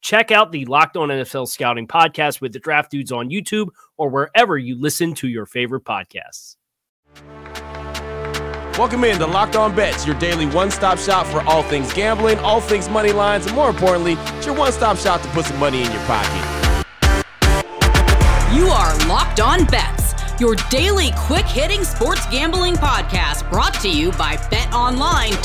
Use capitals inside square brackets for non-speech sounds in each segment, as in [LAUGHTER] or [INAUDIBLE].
Check out the Locked On NFL Scouting podcast with the Draft Dudes on YouTube or wherever you listen to your favorite podcasts. Welcome in to Locked On Bets, your daily one stop shop for all things gambling, all things money lines, and more importantly, it's your one stop shop to put some money in your pocket. You are Locked On Bets, your daily quick hitting sports gambling podcast brought to you by betonline.ag.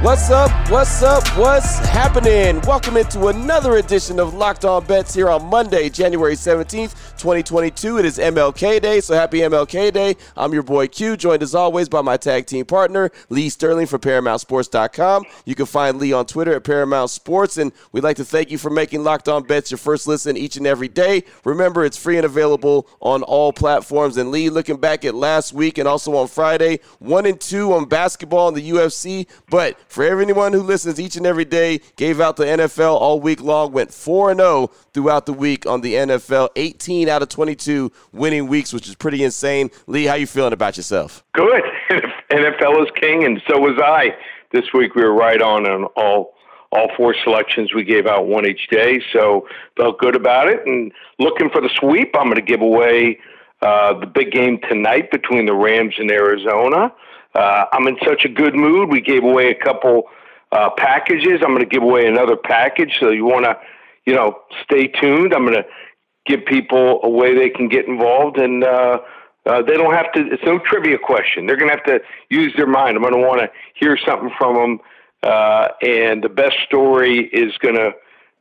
What's up? What's up? What's happening? Welcome into another edition of Locked On Bets here on Monday, January 17th, 2022. It is MLK Day, so happy MLK Day. I'm your boy Q, joined as always by my tag team partner, Lee Sterling from ParamountSports.com. You can find Lee on Twitter at Paramount Sports, and we'd like to thank you for making Locked On Bets your first listen each and every day. Remember, it's free and available on all platforms. And Lee, looking back at last week and also on Friday, one and two on basketball in the UFC, but for everyone who listens each and every day, gave out the NFL all week long, went 4 0 throughout the week on the NFL, 18 out of 22 winning weeks, which is pretty insane. Lee, how you feeling about yourself? Good. [LAUGHS] NFL is king, and so was I. This week we were right on on all all four selections. We gave out one each day, so felt good about it. And looking for the sweep, I'm going to give away uh, the big game tonight between the Rams and Arizona. Uh, I'm in such a good mood. We gave away a couple uh, packages. I'm going to give away another package. So you want to, you know, stay tuned. I'm going to give people a way they can get involved and, uh, uh, they don't have to. It's no trivia question. They're going to have to use their mind. I'm going to want to hear something from them, uh, and the best story is going to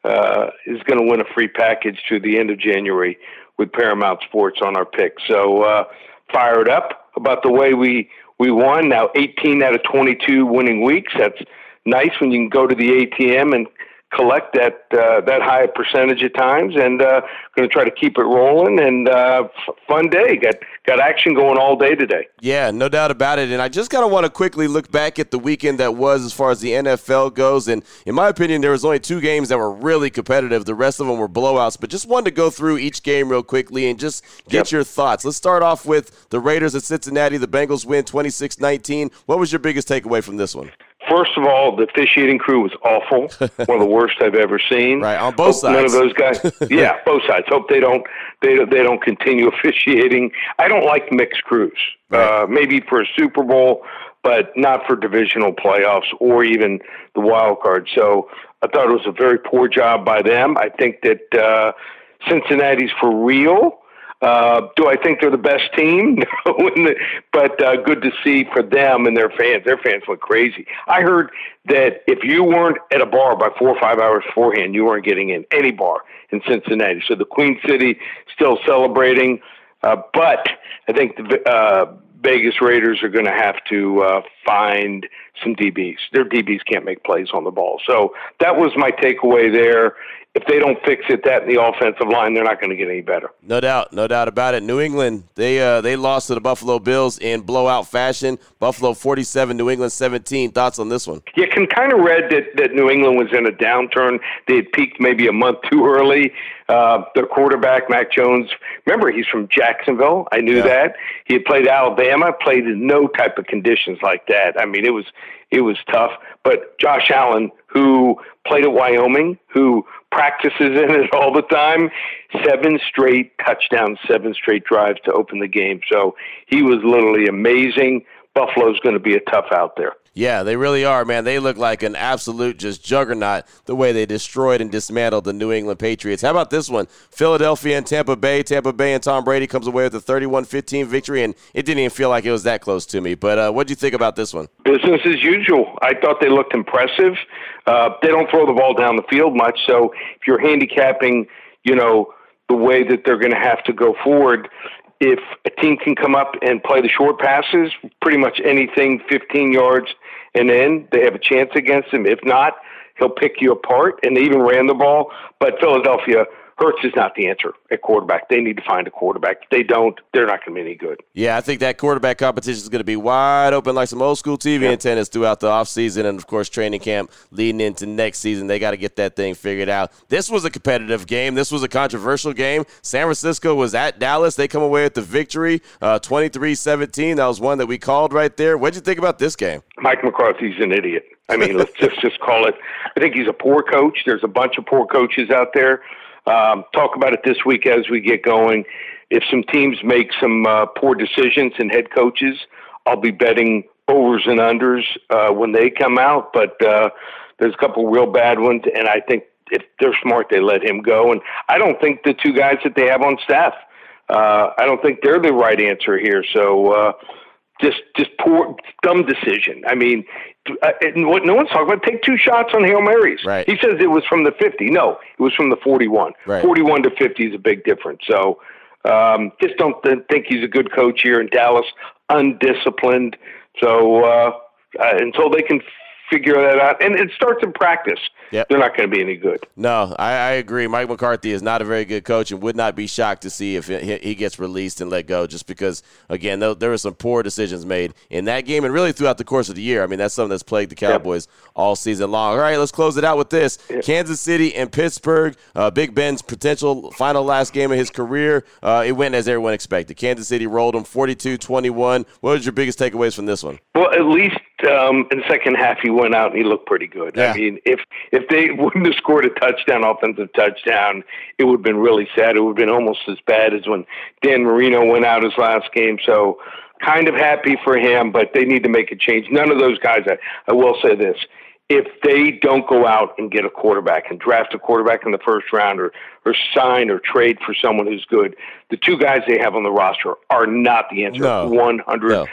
uh, is going to win a free package through the end of January with Paramount Sports on our pick. So uh, fired up about the way we we won now 18 out of 22 winning weeks. That's nice when you can go to the ATM and collect that uh, that high percentage of times, and uh, going to try to keep it rolling. And uh, f- fun day. Got got action going all day today. Yeah, no doubt about it. And I just kind of want to quickly look back at the weekend that was as far as the NFL goes. And in my opinion, there was only two games that were really competitive. The rest of them were blowouts. But just wanted to go through each game real quickly and just get yep. your thoughts. Let's start off with the Raiders at Cincinnati. The Bengals win 26-19. What was your biggest takeaway from this one? First of all, the officiating crew was awful. [LAUGHS] One of the worst I've ever seen. Right on both sides. None of those guys. [LAUGHS] yeah, both sides. Hope they don't they they don't continue [LAUGHS] officiating. I don't like mixed crews. Right. Uh, maybe for a Super Bowl, but not for divisional playoffs or even the wild card. So I thought it was a very poor job by them. I think that uh, Cincinnati's for real. Uh, do I think they're the best team? [LAUGHS] But uh, good to see for them and their fans. Their fans went crazy. I heard that if you weren't at a bar by four or five hours beforehand, you weren't getting in any bar in Cincinnati. So the Queen City still celebrating, uh, but I think the uh, Vegas Raiders are going to have to uh, find some DBs. Their DBs can't make plays on the ball. So that was my takeaway there. If they don't fix it, that in the offensive line, they're not going to get any better. No doubt, no doubt about it. New England, they uh, they lost to the Buffalo Bills in blowout fashion. Buffalo 47, New England 17. Thoughts on this one? You can kind of read that, that New England was in a downturn. They had peaked maybe a month too early. Uh, their quarterback, Mac Jones, remember, he's from Jacksonville. I knew yeah. that. He had played Alabama, played in no type of conditions like that. I mean, it was it was tough. But Josh Allen, who played at Wyoming, who practices in it all the time. Seven straight touchdowns, seven straight drives to open the game. So he was literally amazing. Buffalo's going to be a tough out there. Yeah, they really are, man. They look like an absolute just juggernaut the way they destroyed and dismantled the New England Patriots. How about this one? Philadelphia and Tampa Bay. Tampa Bay and Tom Brady comes away with a 31-15 victory, and it didn't even feel like it was that close to me. But uh, what do you think about this one? Business as usual. I thought they looked impressive. Uh, they don't throw the ball down the field much, so if you're handicapping, you know, the way that they're going to have to go forward, if a team can come up and play the short passes, pretty much anything 15 yards and in, they have a chance against him. If not, he'll pick you apart. And they even ran the ball. But Philadelphia Hurts is not the answer at quarterback. They need to find a quarterback. If they don't, they're not going to be any good. Yeah, I think that quarterback competition is going to be wide open like some old school TV yeah. antennas throughout the offseason and, of course, training camp leading into next season. They got to get that thing figured out. This was a competitive game. This was a controversial game. San Francisco was at Dallas. They come away with the victory, uh, 23 uh, 17. That was one that we called right there. What'd you think about this game? Mike McCarthy's an idiot. I mean, let's just, just call it. I think he's a poor coach. There's a bunch of poor coaches out there. Um, talk about it this week as we get going. If some teams make some uh, poor decisions and head coaches, I'll be betting overs and unders uh, when they come out. But uh, there's a couple real bad ones, and I think if they're smart, they let him go. And I don't think the two guys that they have on staff, uh, I don't think they're the right answer here. So uh, just just poor dumb decision. I mean, uh, what no one's talking about. Take two shots on hail marys. Right. He says it was from the fifty. No, it was from the forty-one. Right. Forty-one to fifty is a big difference. So um, just don't th- think he's a good coach here in Dallas. Undisciplined. So uh, uh, until they can figure that out. And it starts in practice. Yep. They're not going to be any good. No, I, I, agree. Mike McCarthy is not a very good coach and would not be shocked to see if he gets released and let go just because, again, there were some poor decisions made in that game and really throughout the course of the year. I mean, that's something that's plagued the Cowboys yep. all season long. All right, let's close it out with this yep. Kansas City and Pittsburgh. Uh, Big Ben's potential final last game of his career. Uh, it went as everyone expected. Kansas City rolled them 42 21. What was your biggest takeaways from this one? Well, at least um, in the second half, he went out and he looked pretty good. Yeah. I mean, if if they [LAUGHS] wouldn't have scored a touchdown, offensive touchdown, it would have been really sad. It would have been almost as bad as when Dan Marino went out his last game. So, kind of happy for him, but they need to make a change. None of those guys. I, I will say this: if they don't go out and get a quarterback and draft a quarterback in the first round or, or sign or trade for someone who's good, the two guys they have on the roster are not the answer. No. 100%. No.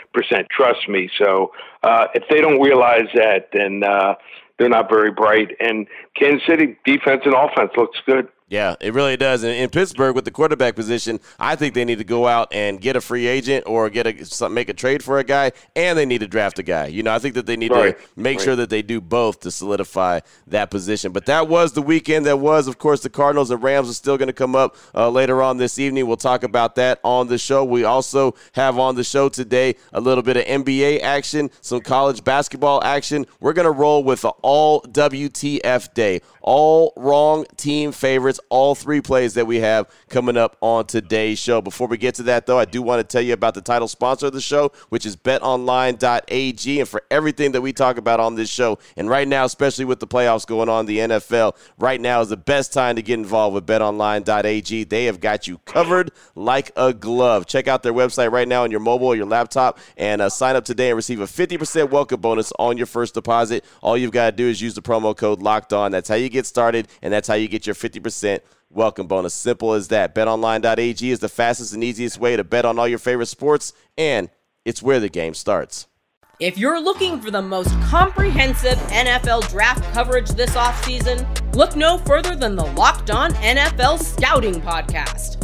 Trust me. So uh, if they don't realize that, then uh, they're not very bright. And Kansas City defense and offense looks good. Yeah, it really does. And in Pittsburgh, with the quarterback position, I think they need to go out and get a free agent or get a make a trade for a guy, and they need to draft a guy. You know, I think that they need right. to make right. sure that they do both to solidify that position. But that was the weekend. That was, of course, the Cardinals and Rams are still going to come up uh, later on this evening. We'll talk about that on the show. We also have on the show today a little bit of NBA action, some college basketball action. We're going to roll with the all WTF day, all wrong team favorites all three plays that we have coming up on today's show. Before we get to that, though, I do want to tell you about the title sponsor of the show, which is betonline.ag. And for everything that we talk about on this show, and right now, especially with the playoffs going on the NFL, right now is the best time to get involved with betonline.ag. They have got you covered like a glove. Check out their website right now on your mobile or your laptop and uh, sign up today and receive a 50% welcome bonus on your first deposit. All you've got to do is use the promo code locked on. That's how you get started, and that's how you get your 50% welcome bonus. Simple as that. BetOnline.ag is the fastest and easiest way to bet on all your favorite sports, and it's where the game starts. If you're looking for the most comprehensive NFL draft coverage this offseason, look no further than the Locked On NFL Scouting Podcast.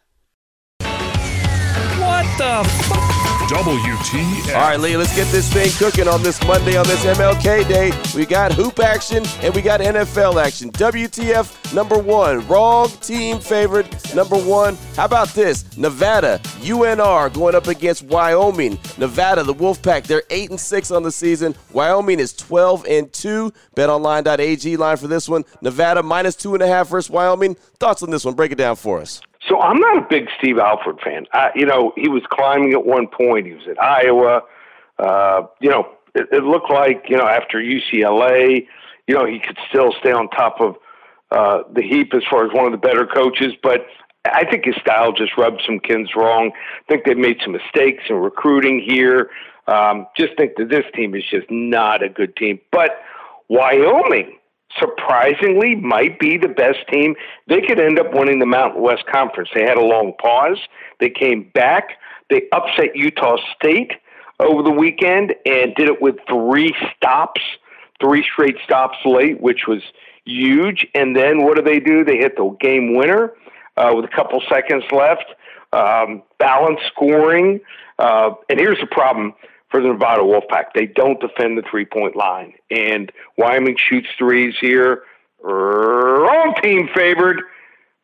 What the fuck? WTF. All right, Lee, let's get this thing cooking on this Monday on this MLK Day. We got hoop action and we got NFL action. WTF number one, wrong team favorite number one. How about this? Nevada, UNR going up against Wyoming. Nevada, the Wolfpack, they're eight and six on the season. Wyoming is 12 and two. BetOnline.ag line for this one. Nevada minus two and a half versus Wyoming. Thoughts on this one? Break it down for us. So I'm not a big Steve Alford fan. I, you know, he was climbing at one point. He was at Iowa. Uh, you know, it, it looked like you know after UCLA, you know, he could still stay on top of uh, the heap as far as one of the better coaches. But I think his style just rubbed some kids wrong. I think they made some mistakes in recruiting here. Um, just think that this team is just not a good team. But Wyoming surprisingly might be the best team. They could end up winning the Mountain West Conference. They had a long pause. They came back. They upset Utah State over the weekend and did it with three stops, three straight stops late, which was huge. And then what do they do? They hit the game winner uh, with a couple seconds left. Um, balanced scoring. Uh, and here's the problem for the Nevada Wolfpack. They don't defend the three point line. And Wyoming shoots threes here. Wrong team favored.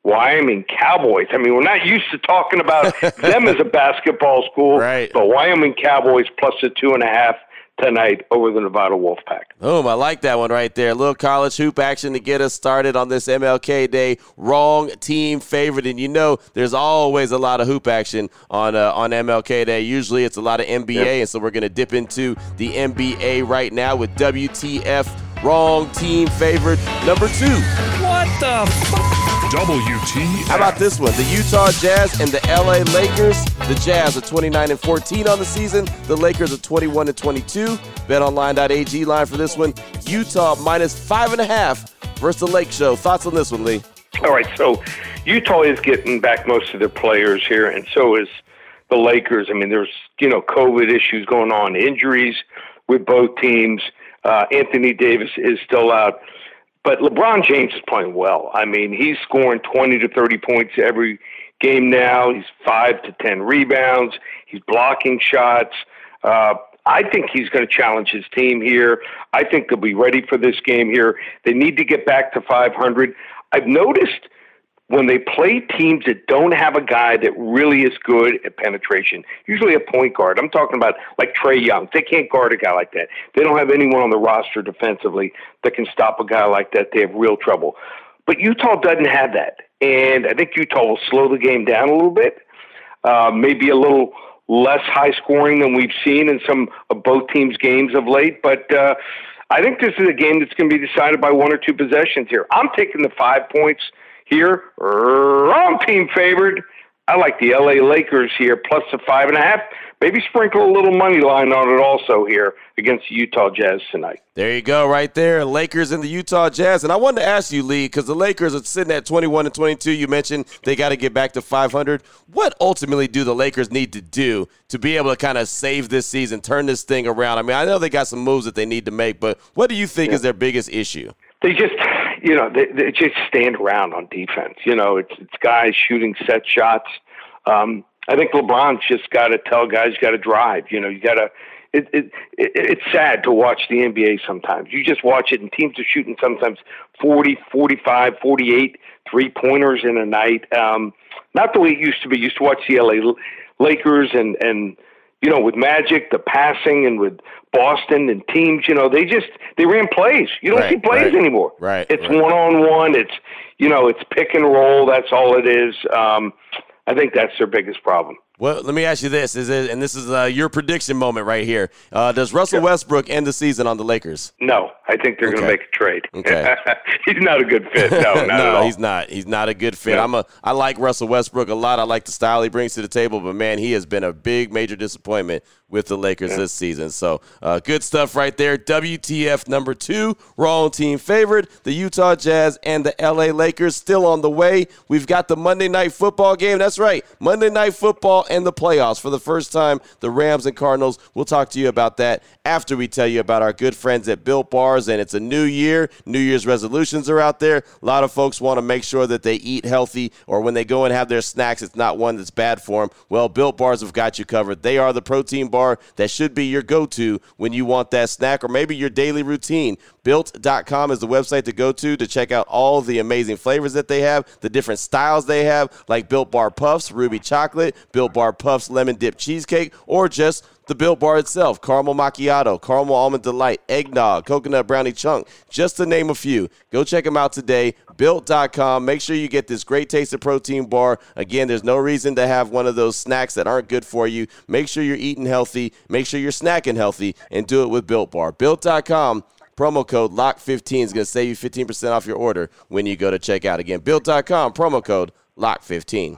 Wyoming Cowboys. I mean, we're not used to talking about [LAUGHS] them as a basketball school, Right. but Wyoming Cowboys plus the two and a half tonight over the Nevada Wolfpack. Boom, I like that one right there. A little college hoop action to get us started on this MLK Day. Wrong team favorite, and you know there's always a lot of hoop action on uh, on MLK Day. Usually it's a lot of NBA, and so we're gonna dip into the NBA right now with WTF. Wrong team favorite number two. What the fuck? WTF. How about this one? The Utah Jazz and the LA Lakers. The Jazz are 29 and 14 on the season. The Lakers are 21 and 22. BetOnline.ag line for this one. Utah minus five and a half versus the Lake Show. Thoughts on this one, Lee? All right, so Utah is getting back most of their players here, and so is the Lakers. I mean, there's you know COVID issues going on, injuries with both teams. Uh, Anthony Davis is still out, but LeBron James is playing well. I mean, he's scoring 20 to 30 points every game now. He's five to 10 rebounds. He's blocking shots. Uh, I think he's going to challenge his team here. I think they'll be ready for this game here. They need to get back to 500. I've noticed when they play teams that don't have a guy that really is good at penetration, usually a point guard. I'm talking about like Trae Young. They can't guard a guy like that. They don't have anyone on the roster defensively that can stop a guy like that. They have real trouble. But Utah doesn't have that. And I think Utah will slow the game down a little bit, uh, maybe a little less high scoring than we've seen in some of both teams' games of late. But uh, I think this is a game that's going to be decided by one or two possessions here. I'm taking the five points here. Wrong team favored. I like the LA Lakers here, plus the five and a half. Maybe sprinkle a little money line on it also here against the Utah Jazz tonight. There you go, right there. Lakers and the Utah Jazz. And I wanted to ask you, Lee, because the Lakers are sitting at 21 and 22. You mentioned they got to get back to 500. What ultimately do the Lakers need to do to be able to kind of save this season, turn this thing around? I mean, I know they got some moves that they need to make, but what do you think is their biggest issue? They just, you know, they, they just stand around on defense. You know, it's it's guys shooting set shots. Um, I think LeBron's just got to tell guys you got to drive. You know, you got to. It, it, it, it's sad to watch the NBA sometimes. You just watch it, and teams are shooting sometimes 40, 45, 48 three pointers in a night. Um, not the way it used to be. You used to watch the LA Lakers and and you know with Magic, the passing, and with Boston and teams. You know they just they ran plays. You don't Right, see plays right, anymore. right, It's one on one. It's you know it's pick and roll. That's all it is. Um, I think that's their biggest problem. Well, let me ask you this: Is it, and this is uh, your prediction moment right here? Uh, does Russell Westbrook end the season on the Lakers? No, I think they're Okay. going to make a trade. Okay. [LAUGHS] he's not a good fit. No, [LAUGHS] not no, he's not. He's not a good fit. No. I'm a. I like Russell Westbrook a lot. I like the style he brings to the table, but man, he has been a big, major disappointment with the Lakers this season. So, uh, good stuff right there. WTF number two, wrong team favored. The Utah Jazz and the LA Lakers still on the way. We've got the Monday night football game. That's right, Monday night football and the playoffs for the first time. The Rams and Cardinals. We'll talk to you about that after we tell you about our good friends at Built Bars. And it's a new year. New Year's resolutions are out there. A lot of folks want to make sure that they eat healthy, or when they go and have their snacks, it's not one that's bad for them. Well, Built Bars have got you covered. They are the protein bar that should be your go-to when you want that snack, or maybe your daily routine. Built.com is the website to go to to check out all the amazing flavors that they have, the different styles they have, like Built Bar Puffs, Ruby Chocolate, Built Bar Puffs Lemon Dip Cheesecake, or just the Built Bar itself, caramel macchiato, caramel almond delight, eggnog, coconut brownie chunk, just to name a few. Go check them out today, built.com. Make sure you get this great taste of protein bar. Again, there's no reason to have one of those snacks that aren't good for you. Make sure you're eating healthy, make sure you're snacking healthy, and do it with Built Bar. Built.com. Promo code LOCK15 is going to save you 15% off your order when you go to checkout. Again, built.com, promo code LOCK15.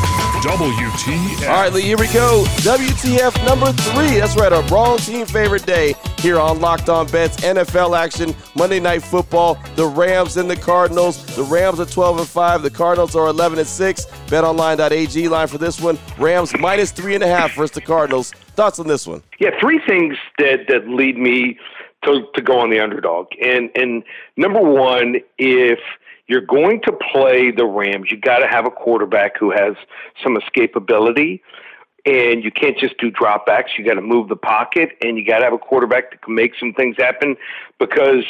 WTF. All right, Lee, here we go. WTF number three. That's right, our wrong team favorite day here on Locked On Bets. NFL action, Monday Night Football. The Rams and the Cardinals. The Rams are 12 and 5. The Cardinals are 11 and 6. BetOnline.ag line for this one. Rams minus three and a half versus the Cardinals. Thoughts on this one? Yeah, three things that that lead me to to go on the underdog. And and number one, if you're going to play the Rams, you got to have a quarterback who has some escapability. And you can't just do dropbacks. You got to move the pocket, and you got to have a quarterback that can make some things happen. Because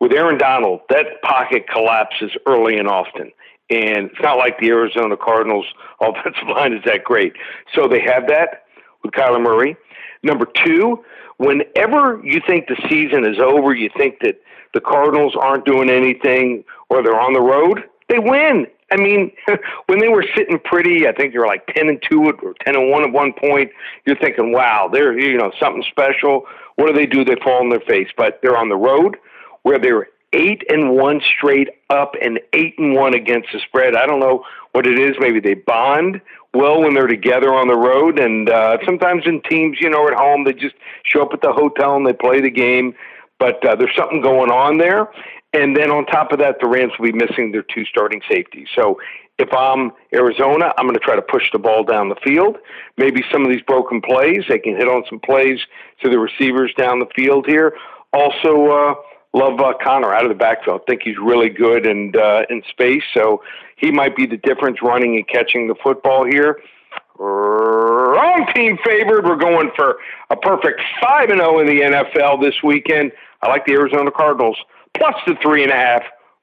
with Aaron Donald, that pocket collapses early and often. And it's not like the Arizona Cardinals [LAUGHS] offensive line is that great. So they have that with Kyler Murray. Number two, whenever you think the season is over, you think that the Cardinals aren't doing anything or they're on the road, they win. I mean, [LAUGHS] when they were sitting pretty, I think they were like ten and two or ten and one at one point. You're thinking, wow, they're you know something special. What do they do? They fall on their face, but they're on the road where they're eight and one straight up and eight and one against the spread. I don't know what it is. Maybe they bond well when they're together on the road, and uh, sometimes in teams, you know, at home they just show up at the hotel and they play the game. But uh, there's something going on there. And then on top of that, the Rams will be missing their two starting safeties. So if I'm Arizona, I'm going to try to push the ball down the field. Maybe some of these broken plays, they can hit on some plays to the receivers down the field here. Also, uh, love uh, Conner out of the backfield. I think he's really good and uh, in space, so he might be the difference running and catching the football here. Wrong team favored. We're going for a perfect five and zero in the NFL this weekend. I like the Arizona Cardinals plus the three and a half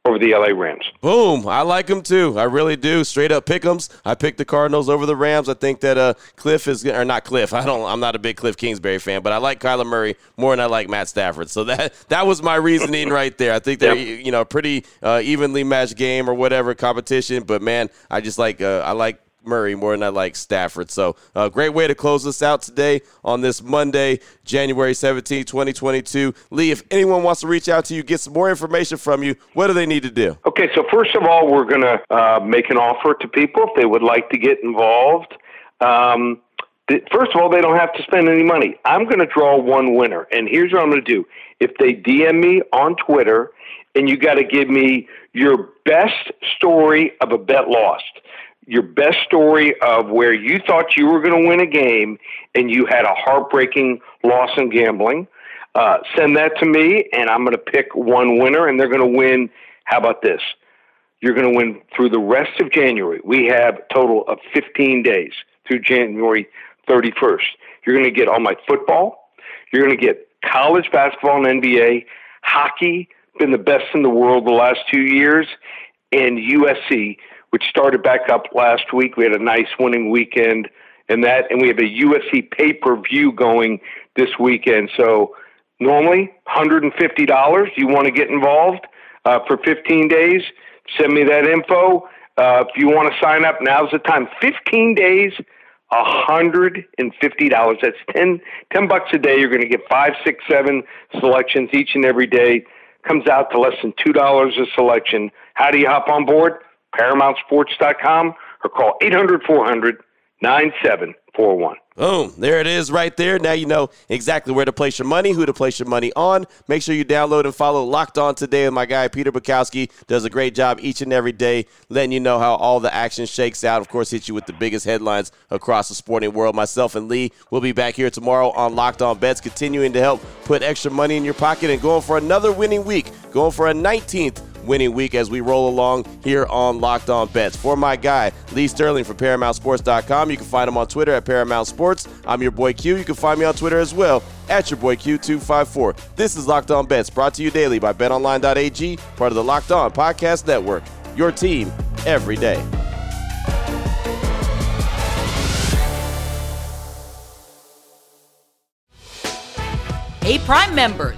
over the LA Rams. Boom. I like them too. I really do. Straight up pick'ems. I picked the Cardinals over the Rams. I think that uh, Cliff is or not Cliff. [LAUGHS] I don't. I'm not a big Cliff Kingsbury fan, but I like Kyler Murray more than I like Matt Stafford. So that [LAUGHS] that was my reasoning right there. I think they're Yep. you know pretty uh, evenly matched game or whatever competition. But man, I just like uh, I like. Murray more than I like Stafford. So, uh, great way to close this out today on this Monday, January 17, 2022. Lee, if anyone wants to reach out to you, get some more information from you, what do they need to do? Okay, so first of all, we're going to uh, make an offer to people if they would like to get involved. Um, th- first of all, they don't have to spend any money. I'm going to draw one winner, and here's what I'm going to do. If they DM me on Twitter, and you got to give me your best story of a bet lost. Your best story of where you thought you were going to win a game and you had a heartbreaking loss in gambling. Uh, send that to me, and I'm going to pick one winner, and they're going to win. How about this? You're going to win through the rest of January. We have a total of 15 days through January 31st. You're going to get all my football. You're going to get college basketball and NBA, hockey, been the best in the world the last two years, and UFC, which started back up last week. We had a nice winning weekend and that, and we have a UFC pay per view going this weekend. So normally $150. You want to get involved uh, for 15 days? Send me that info. Uh, if you want to sign up, now's the time. 15 days, $150. That's 10, 10 bucks a day. You're going to get five, six, seven selections each and every day. Comes out to less than $2 a selection. How do you hop on board? ParamountSports.com or call 800 400 9741. Boom. There it is right there. Now you know exactly where to place your money, who to place your money on. Make sure you download and follow Locked On today with my guy Peter Bukowski. Does a great job each and every day letting you know how all the action shakes out. Of course, hit you with the biggest headlines across the sporting world. Myself and Lee will be back here tomorrow on Locked On Bets, continuing to help put extra money in your pocket and going for another winning week, going for a 19th winning week as we roll along here on Locked On Bets. For my guy, Lee Sterling from ParamountSports.com, you can find him on Twitter at Paramount Sports. I'm your boy Q. You can find me on Twitter as well at your boy Q254. This is Locked On Bets, brought to you daily by BetOnline.ag, part of the Locked On Podcast Network. Your team every day. Hey, Prime members,